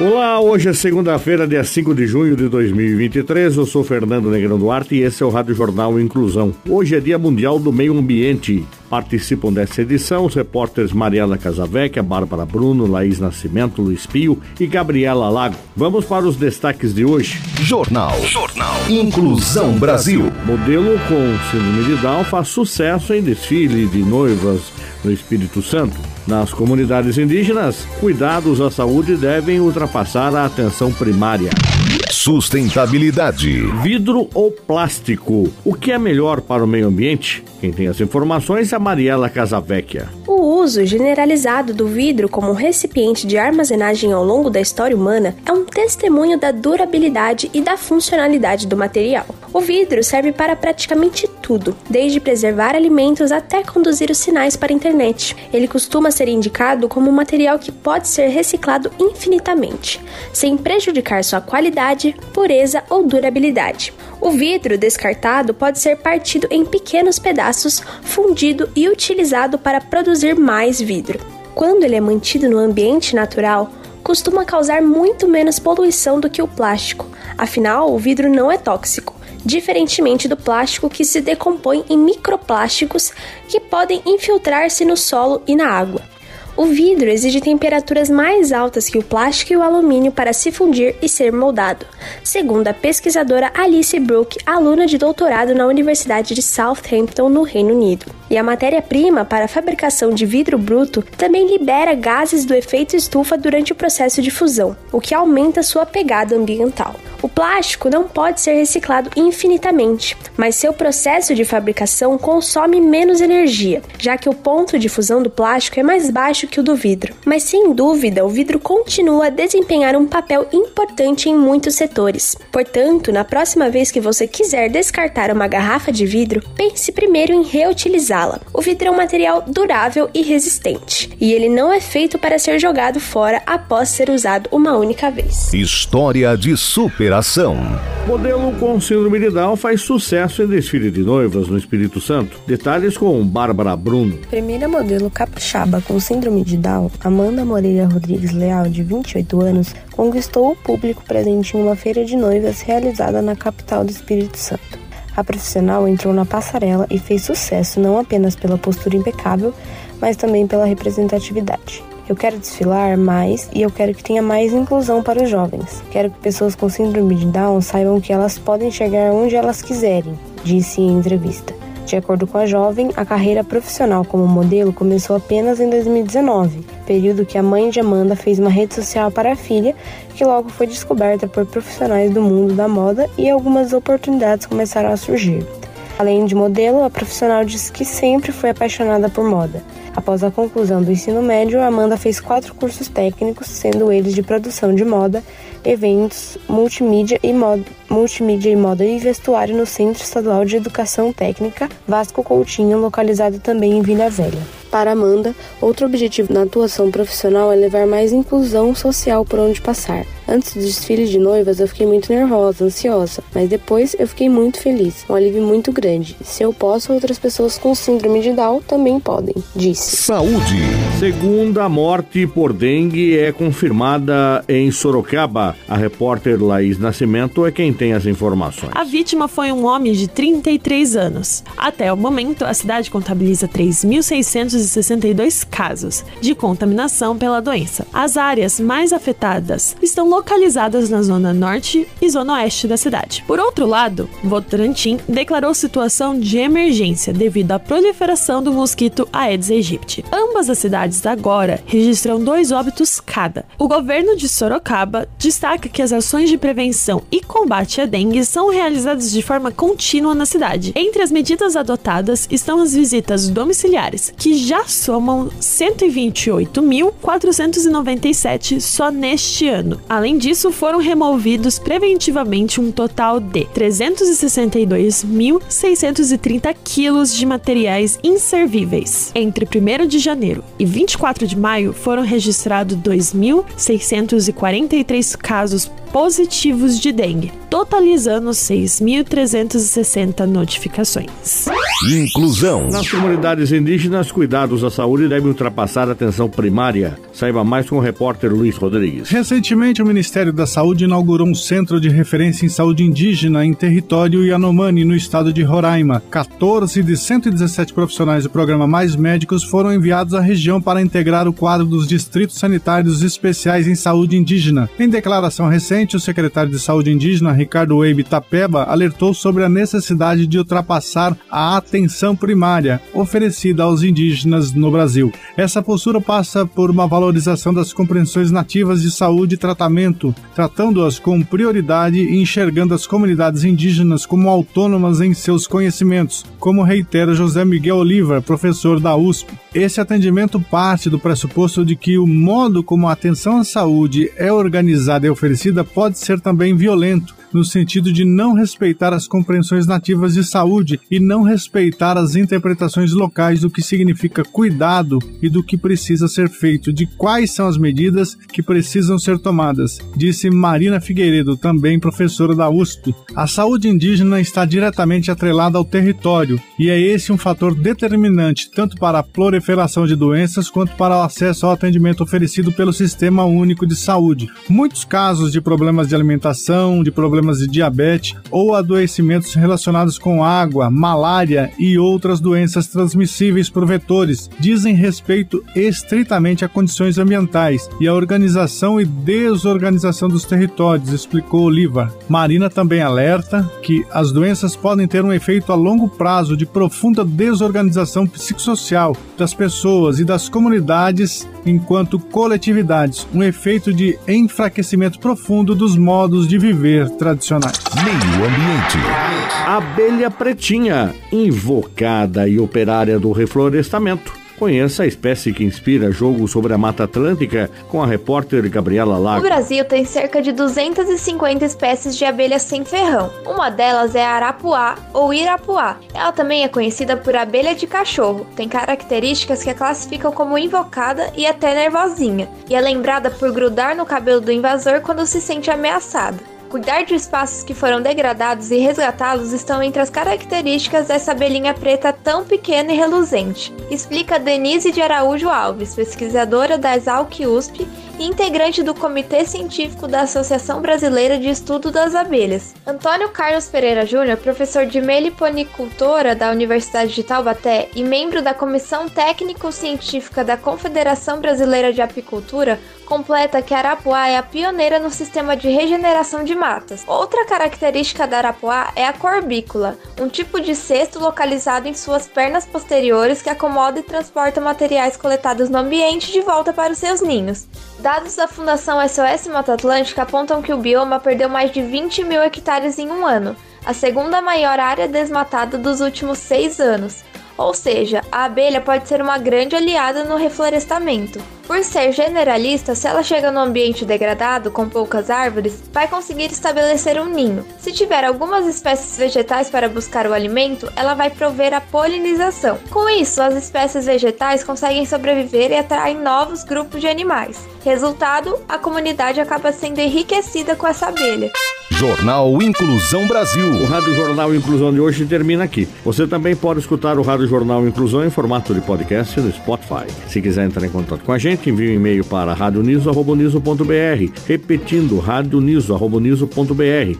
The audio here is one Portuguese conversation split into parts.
Olá, hoje é segunda-feira, dia 5 de junho de 2023. Eu sou Fernando Negrão Duarte e esse é o Rádio Jornal Inclusão. Hoje é Dia Mundial do Meio Ambiente. Participam dessa edição os repórteres Mariana Casavecchia, Bárbara Bruno, Laís Nascimento, Luiz Pio e Gabriela Lago. Vamos para os destaques de hoje. Jornal. Jornal. Inclusão Brasil. Modelo com síndrome de Down faz sucesso em desfile de noivas no Espírito Santo. Nas comunidades indígenas, cuidados à saúde devem ultrapassar a atenção primária. Sustentabilidade. Vidro ou plástico? O que é melhor para o meio ambiente? Quem tem as informações é a Mariela Casavecchia. O uso generalizado do vidro como recipiente de armazenagem ao longo da história humana é um testemunho da durabilidade e da funcionalidade do material. O vidro serve para praticamente tudo, desde preservar alimentos até conduzir os sinais para a internet. Ele costuma ser indicado como um material que pode ser reciclado infinitamente, sem prejudicar sua qualidade, pureza ou durabilidade. O vidro descartado pode ser partido em pequenos pedaços, fundido e utilizado para produzir mais vidro. Quando ele é mantido no ambiente natural, costuma causar muito menos poluição do que o plástico, afinal, o vidro não é tóxico diferentemente do plástico que se decompõe em microplásticos que podem infiltrar-se no solo e na água. O vidro exige temperaturas mais altas que o plástico e o alumínio para se fundir e ser moldado, segundo a pesquisadora Alice Brooke, aluna de doutorado na Universidade de Southampton, no Reino Unido. E a matéria-prima para a fabricação de vidro bruto também libera gases do efeito estufa durante o processo de fusão, o que aumenta sua pegada ambiental. Plástico não pode ser reciclado infinitamente, mas seu processo de fabricação consome menos energia, já que o ponto de fusão do plástico é mais baixo que o do vidro. Mas sem dúvida, o vidro continua a desempenhar um papel importante em muitos setores. Portanto, na próxima vez que você quiser descartar uma garrafa de vidro, pense primeiro em reutilizá-la. O vidro é um material durável e resistente, e ele não é feito para ser jogado fora após ser usado uma única vez. História de super superação. Modelo com síndrome de Down faz sucesso em desfile de noivas no Espírito Santo. Detalhes com Bárbara Bruno. Primeira modelo capixaba com síndrome de Down, Amanda Moreira Rodrigues Leal, de 28 anos, conquistou o público presente em uma feira de noivas realizada na capital do Espírito Santo. A profissional entrou na passarela e fez sucesso não apenas pela postura impecável, mas também pela representatividade. Eu quero desfilar mais e eu quero que tenha mais inclusão para os jovens. Quero que pessoas com síndrome de Down saibam que elas podem chegar onde elas quiserem, disse em entrevista. De acordo com a jovem, a carreira profissional como modelo começou apenas em 2019, período que a mãe de Amanda fez uma rede social para a filha, que logo foi descoberta por profissionais do mundo da moda e algumas oportunidades começaram a surgir. Além de modelo, a profissional disse que sempre foi apaixonada por moda. Após a conclusão do ensino médio, Amanda fez quatro cursos técnicos, sendo eles de produção de moda, eventos, multimídia e moda, multimídia e moda e vestuário no Centro Estadual de Educação Técnica Vasco Coutinho, localizado também em Vila Velha. Para Amanda, outro objetivo na atuação profissional é levar mais inclusão social por onde passar. Antes do desfile de noivas, eu fiquei muito nervosa, ansiosa, mas depois eu fiquei muito feliz, um alívio muito grande. Se eu posso, outras pessoas com síndrome de Down também podem, disse. Saúde. Segunda morte por dengue é confirmada em Sorocaba. A repórter Laís Nascimento é quem tem as informações. A vítima foi um homem de 33 anos. Até o momento, a cidade contabiliza 3.662 casos de contaminação pela doença. As áreas mais afetadas estão localizadas na zona norte e zona oeste da cidade. Por outro lado, Votorantim declarou situação de emergência devido à proliferação do mosquito Aedes aegypti. Ambas as cidades agora registram dois óbitos cada. O governo de Sorocaba destaca que as ações de prevenção e combate à dengue são realizadas de forma contínua na cidade. Entre as medidas adotadas estão as visitas domiciliares, que já somam 128.497 só neste ano, além disso, foram removidos preventivamente um total de 362.630 quilos de materiais inservíveis. Entre 1 de janeiro e 24 de maio foram registrados 2.643 casos positivos de dengue, totalizando 6.360 notificações. Inclusão. Nas comunidades indígenas, cuidados à saúde devem ultrapassar a atenção primária. Saiba mais com o repórter Luiz Rodrigues. Recentemente, o Ministério da Saúde inaugurou um centro de referência em saúde indígena em território Yanomami, no estado de Roraima. 14 de 117 profissionais do programa Mais Médicos foram enviados à região para integrar o quadro dos distritos sanitários especiais em saúde indígena. Em declaração recente, o secretário de Saúde Indígena, Ricardo Weibe Tapeba, alertou sobre a necessidade de ultrapassar a atenção primária oferecida aos indígenas no Brasil. Essa postura passa por uma valorização das compreensões nativas de saúde e tratamento, tratando-as com prioridade e enxergando as comunidades indígenas como autônomas em seus conhecimentos, como reitera José Miguel Oliva, professor da USP. Esse atendimento parte do pressuposto de que o modo como a atenção à saúde é organizada e oferecida pode ser também violento, no sentido de não respeitar as compreensões nativas de saúde e não respeitar as interpretações locais do que significa cuidado e do que precisa ser feito, de quais são as medidas que precisam ser tomadas, disse Marina Figueiredo, também professora da USP. A saúde indígena está diretamente atrelada ao território e é esse um fator determinante tanto para a proliferação de doenças quanto para o acesso ao atendimento oferecido pelo Sistema Único de Saúde. Muitos casos de problemas de alimentação, de problemas problemas de diabetes ou adoecimentos relacionados com água, malária e outras doenças transmissíveis por vetores dizem respeito estritamente a condições ambientais e a organização e desorganização dos territórios, explicou Oliva. Marina também alerta que as doenças podem ter um efeito a longo prazo de profunda desorganização psicossocial das pessoas e das comunidades enquanto coletividades, um efeito de enfraquecimento profundo dos modos de viver tradicionais. Meio Ambiente. Abelha pretinha, invocada e operária do reflorestamento. Conheça a espécie que inspira jogo sobre a Mata Atlântica com a repórter Gabriela Lago. O Brasil tem cerca de 250 espécies de abelhas sem ferrão. Uma delas é a arapuá ou irapuá. Ela também é conhecida por abelha de cachorro. Tem características que a classificam como invocada e até nervosinha. E é lembrada por grudar no cabelo do invasor quando se sente ameaçada. Cuidar de espaços que foram degradados e resgatá-los estão entre as características dessa abelhinha preta tão pequena e reluzente, explica Denise de Araújo Alves, pesquisadora da Exalc USP integrante do Comitê Científico da Associação Brasileira de Estudo das Abelhas. Antônio Carlos Pereira Júnior, professor de meliponicultura da Universidade de Taubaté e membro da Comissão Técnico-Científica da Confederação Brasileira de Apicultura, completa que arapuá é a pioneira no sistema de regeneração de matas. Outra característica da arapuá é a corbícula, um tipo de cesto localizado em suas pernas posteriores que acomoda e transporta materiais coletados no ambiente de volta para os seus ninhos. Dados da Fundação SOS Mata Atlântica apontam que o bioma perdeu mais de 20 mil hectares em um ano, a segunda maior área desmatada dos últimos seis anos. Ou seja, a abelha pode ser uma grande aliada no reflorestamento. Por ser generalista, se ela chega no ambiente degradado, com poucas árvores, vai conseguir estabelecer um ninho. Se tiver algumas espécies vegetais para buscar o alimento, ela vai prover a polinização. Com isso, as espécies vegetais conseguem sobreviver e atraem novos grupos de animais. Resultado, a comunidade acaba sendo enriquecida com essa abelha. Jornal Inclusão Brasil. O Rádio Jornal Inclusão de hoje termina aqui. Você também pode escutar o Rádio Jornal Inclusão em formato de podcast no Spotify. Se quiser entrar em contato com a gente, envie um e-mail para radioniso.br, repetindo radioniso.br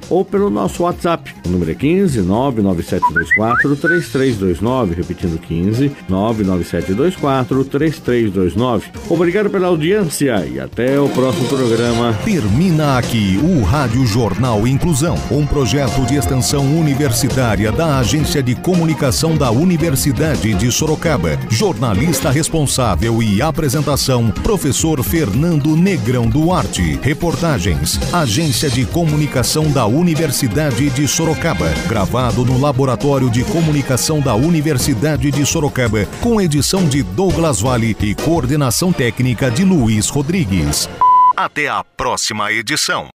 ou pelo nosso WhatsApp. O número é 15 99724 3329, repetindo 15 99724 3329. Obrigado pela audiência e até o próximo programa. Termina aqui o Rádio Jornal Inclusão, um projeto de extensão universitária da Agência de Comunicação da Universidade de Sorocaba. Jornalista responsável e apresentação, professor Fernando Negrão Duarte. Reportagens, Agência de Comunicação da Universidade de Sorocaba. Gravado no Laboratório de Comunicação da Universidade de Sorocaba, com edição de Douglas Vale e coordenação técnica de Luiz Rodrigues. Até a próxima edição.